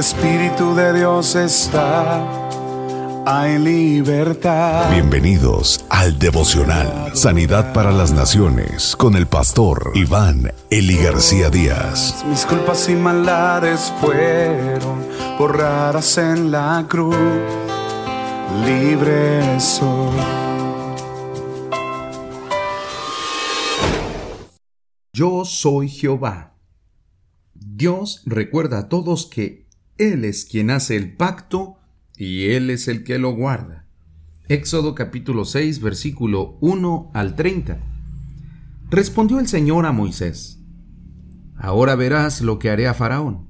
Espíritu de Dios está, hay libertad. Bienvenidos al devocional Sanidad para las Naciones con el pastor Iván Eli García Díaz. Mis culpas y maldades fueron borradas en la cruz, libre soy. Yo soy Jehová. Dios recuerda a todos que Él es quien hace el pacto y Él es el que lo guarda. Éxodo capítulo 6 versículo 1 al 30. Respondió el Señor a Moisés, Ahora verás lo que haré a Faraón,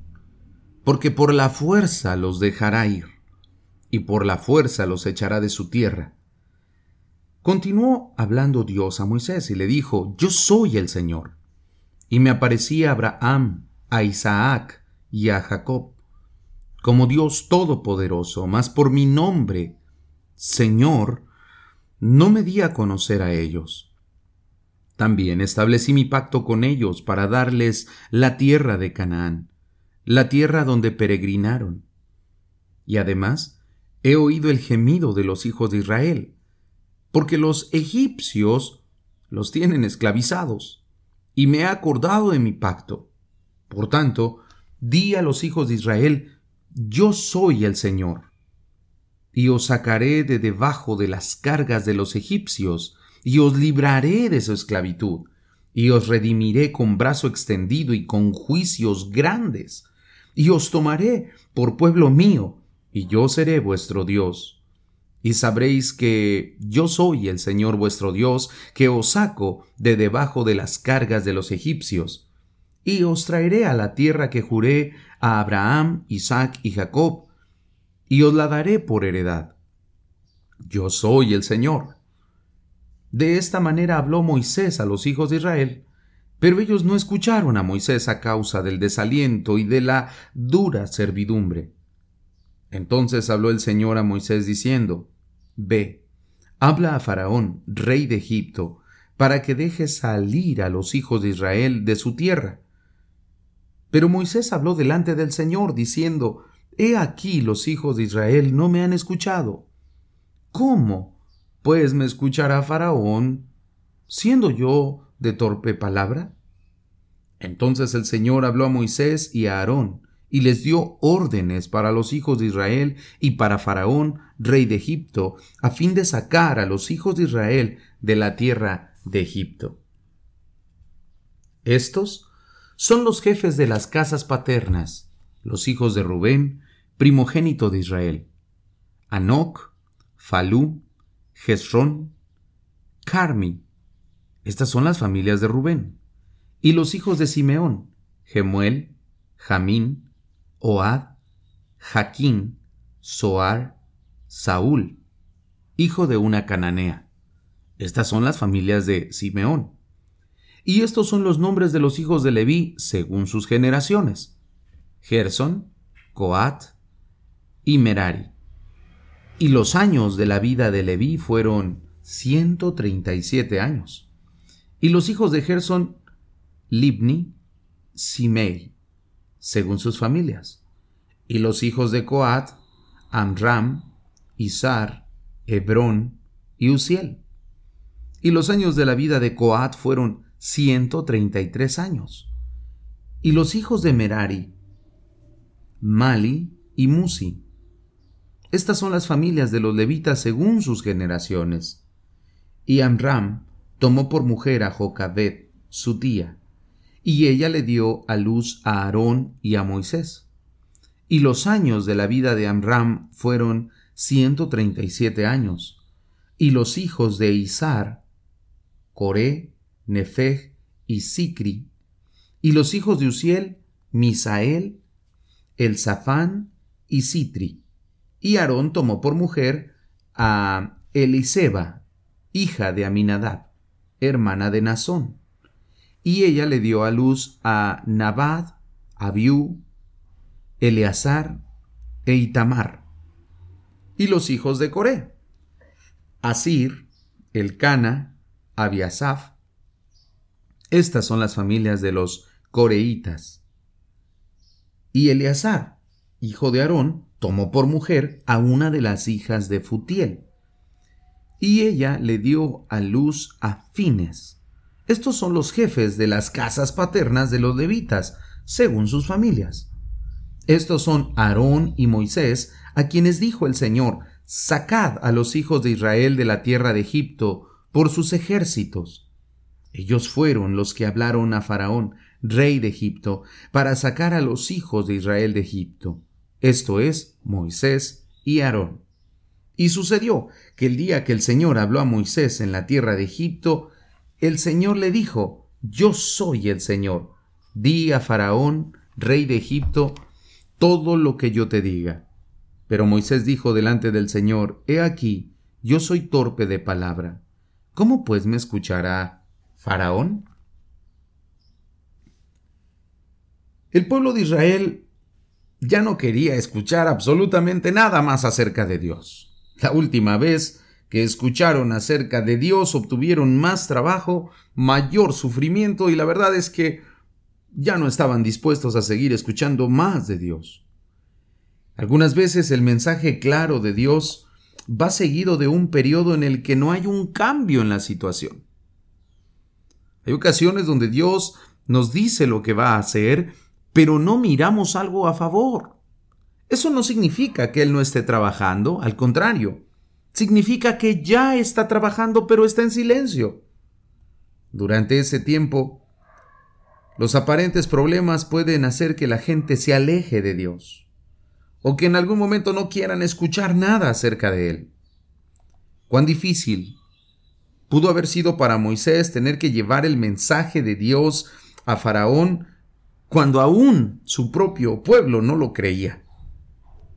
porque por la fuerza los dejará ir, y por la fuerza los echará de su tierra. Continuó hablando Dios a Moisés y le dijo, Yo soy el Señor. Y me aparecí a Abraham, a Isaac y a Jacob, como Dios Todopoderoso, mas por mi nombre, Señor, no me di a conocer a ellos. También establecí mi pacto con ellos para darles la tierra de Canaán, la tierra donde peregrinaron. Y además he oído el gemido de los hijos de Israel, porque los egipcios los tienen esclavizados, y me he acordado de mi pacto. Por tanto, di a los hijos de Israel, yo soy el Señor. Y os sacaré de debajo de las cargas de los egipcios, y os libraré de su esclavitud, y os redimiré con brazo extendido y con juicios grandes, y os tomaré por pueblo mío, y yo seré vuestro Dios. Y sabréis que yo soy el Señor vuestro Dios, que os saco de debajo de las cargas de los egipcios, y os traeré a la tierra que juré a Abraham, Isaac y Jacob, y os la daré por heredad. Yo soy el Señor. De esta manera habló Moisés a los hijos de Israel, pero ellos no escucharon a Moisés a causa del desaliento y de la dura servidumbre. Entonces habló el Señor a Moisés diciendo, Ve, habla a Faraón, rey de Egipto, para que deje salir a los hijos de Israel de su tierra. Pero Moisés habló delante del Señor, diciendo, He aquí los hijos de Israel no me han escuchado. ¿Cómo? pues me escuchará Faraón, siendo yo de torpe palabra? Entonces el Señor habló a Moisés y a Aarón, y les dio órdenes para los hijos de Israel y para Faraón, rey de Egipto, a fin de sacar a los hijos de Israel de la tierra de Egipto. Estos son los jefes de las casas paternas, los hijos de Rubén, primogénito de Israel. Anoc, Falú, Jezrón, Carmi. Estas son las familias de Rubén. Y los hijos de Simeón, Gemuel, Jamín, Oad, Jaquín, Soar, Saúl, hijo de una cananea. Estas son las familias de Simeón. Y estos son los nombres de los hijos de Leví según sus generaciones: Gerson, Coat y Merari. Y los años de la vida de Leví fueron 137 años. Y los hijos de Gerson, Libni, Simei, según sus familias. Y los hijos de Coat, Amram, Izar, Hebrón y Uziel. Y los años de la vida de Coat fueron 133 años. Y los hijos de Merari, Mali y Musi. Estas son las familias de los levitas según sus generaciones. Y Amram tomó por mujer a Jocabet, su tía, y ella le dio a luz a Aarón y a Moisés. Y los años de la vida de Amram fueron ciento treinta y siete años. Y los hijos de Isar, Coré, Nefeg y Sicri. Y los hijos de Uziel, Misael, Elzafán y Sitri y Aarón tomó por mujer a Eliseba, hija de Aminadab, hermana de Nazón. Y ella le dio a luz a Nabad, Abiú, Eleazar e Itamar. Y los hijos de Coré, Asir, Elcana, Abiasaf. Estas son las familias de los coreitas. Y Eleazar hijo de Aarón, tomó por mujer a una de las hijas de Futiel, y ella le dio a luz a Fines. Estos son los jefes de las casas paternas de los levitas, según sus familias. Estos son Aarón y Moisés, a quienes dijo el Señor, Sacad a los hijos de Israel de la tierra de Egipto por sus ejércitos. Ellos fueron los que hablaron a Faraón, rey de Egipto, para sacar a los hijos de Israel de Egipto, esto es, Moisés y Aarón. Y sucedió que el día que el Señor habló a Moisés en la tierra de Egipto, el Señor le dijo, Yo soy el Señor. Di a Faraón, rey de Egipto, todo lo que yo te diga. Pero Moisés dijo delante del Señor, He aquí, yo soy torpe de palabra. ¿Cómo pues me escuchará Faraón? El pueblo de Israel ya no quería escuchar absolutamente nada más acerca de Dios. La última vez que escucharon acerca de Dios obtuvieron más trabajo, mayor sufrimiento y la verdad es que ya no estaban dispuestos a seguir escuchando más de Dios. Algunas veces el mensaje claro de Dios va seguido de un periodo en el que no hay un cambio en la situación. Hay ocasiones donde Dios nos dice lo que va a hacer pero no miramos algo a favor. Eso no significa que Él no esté trabajando, al contrario, significa que ya está trabajando pero está en silencio. Durante ese tiempo, los aparentes problemas pueden hacer que la gente se aleje de Dios, o que en algún momento no quieran escuchar nada acerca de Él. Cuán difícil pudo haber sido para Moisés tener que llevar el mensaje de Dios a Faraón cuando aún su propio pueblo no lo creía.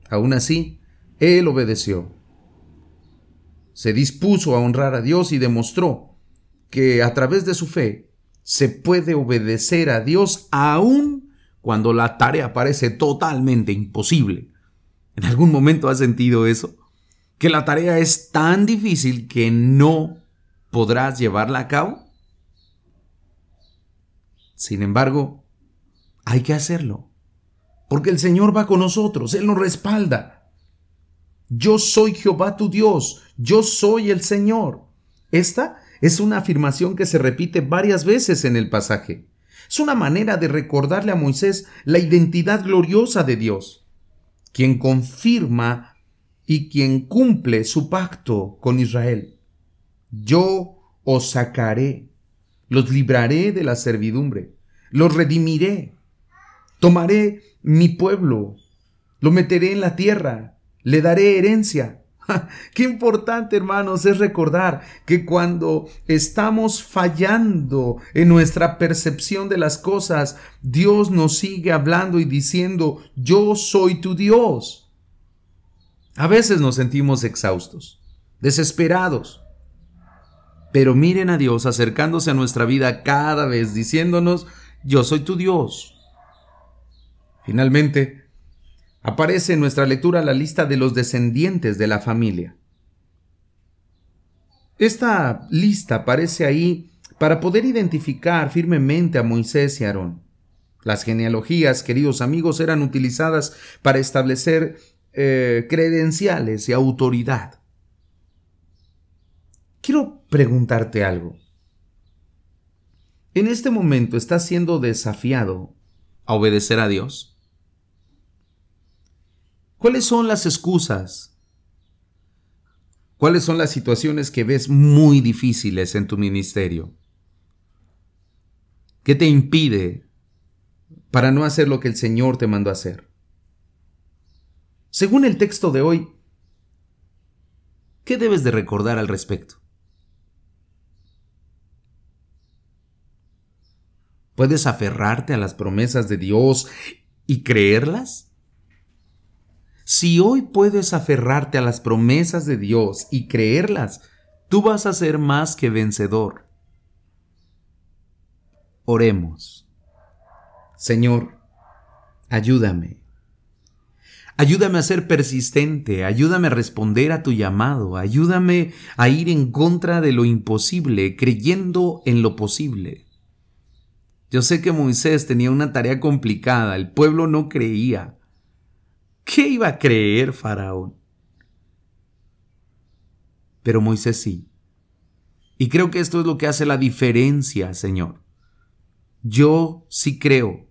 Aún así, él obedeció. Se dispuso a honrar a Dios y demostró que a través de su fe se puede obedecer a Dios aún cuando la tarea parece totalmente imposible. ¿En algún momento has sentido eso? Que la tarea es tan difícil que no podrás llevarla a cabo. Sin embargo, hay que hacerlo. Porque el Señor va con nosotros, Él nos respalda. Yo soy Jehová tu Dios, yo soy el Señor. Esta es una afirmación que se repite varias veces en el pasaje. Es una manera de recordarle a Moisés la identidad gloriosa de Dios, quien confirma y quien cumple su pacto con Israel. Yo os sacaré, los libraré de la servidumbre, los redimiré, Tomaré mi pueblo, lo meteré en la tierra, le daré herencia. Qué importante, hermanos, es recordar que cuando estamos fallando en nuestra percepción de las cosas, Dios nos sigue hablando y diciendo, yo soy tu Dios. A veces nos sentimos exhaustos, desesperados. Pero miren a Dios acercándose a nuestra vida cada vez diciéndonos, yo soy tu Dios, Finalmente, aparece en nuestra lectura la lista de los descendientes de la familia. Esta lista aparece ahí para poder identificar firmemente a Moisés y Aarón. Las genealogías, queridos amigos, eran utilizadas para establecer eh, credenciales y autoridad. Quiero preguntarte algo. ¿En este momento estás siendo desafiado a obedecer a Dios? ¿Cuáles son las excusas? ¿Cuáles son las situaciones que ves muy difíciles en tu ministerio? ¿Qué te impide para no hacer lo que el Señor te mandó a hacer? Según el texto de hoy, ¿qué debes de recordar al respecto? ¿Puedes aferrarte a las promesas de Dios y creerlas? Si hoy puedes aferrarte a las promesas de Dios y creerlas, tú vas a ser más que vencedor. Oremos. Señor, ayúdame. Ayúdame a ser persistente, ayúdame a responder a tu llamado, ayúdame a ir en contra de lo imposible, creyendo en lo posible. Yo sé que Moisés tenía una tarea complicada, el pueblo no creía, ¿Qué iba a creer Faraón? Pero Moisés sí. Y creo que esto es lo que hace la diferencia, Señor. Yo sí creo.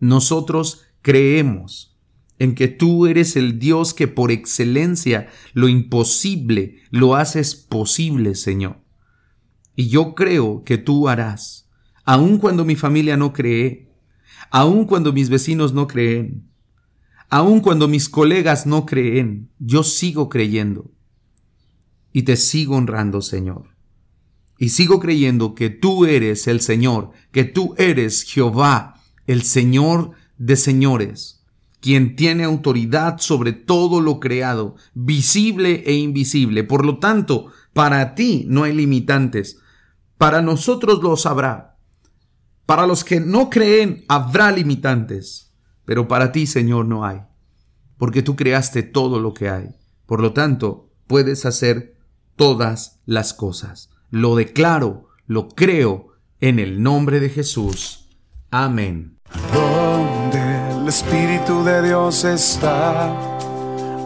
Nosotros creemos en que tú eres el Dios que por excelencia lo imposible lo haces posible, Señor. Y yo creo que tú harás, aun cuando mi familia no cree, aun cuando mis vecinos no creen, aun cuando mis colegas no creen, yo sigo creyendo. Y te sigo honrando, Señor. Y sigo creyendo que tú eres el Señor, que tú eres Jehová, el Señor de señores quien tiene autoridad sobre todo lo creado, visible e invisible. Por lo tanto, para ti no hay limitantes. Para nosotros los habrá. Para los que no creen habrá limitantes. Pero para ti, Señor, no hay. Porque tú creaste todo lo que hay. Por lo tanto, puedes hacer todas las cosas. Lo declaro, lo creo, en el nombre de Jesús. Amén.